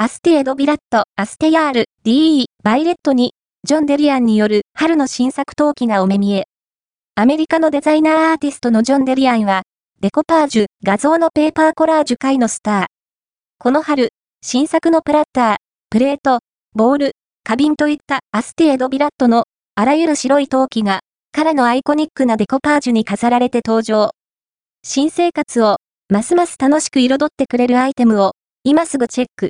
アスティエ・ド・ヴィラット、 Astier de Villatteに、ジョン・デリアンによる春の新作陶器がお目見え。アメリカのデザイナーアーティストのジョン・デリアンは、デコパージュ、画像のペーパーコラージュ界のスター。この春、新作のプラッター、プレート、ボール、花瓶といったアスティエ・ド・ヴィラットのあらゆる白い陶器が彼のアイコニックなデコパージュに飾られて登場。新生活をますます楽しく彩ってくれるアイテムを今すぐチェック。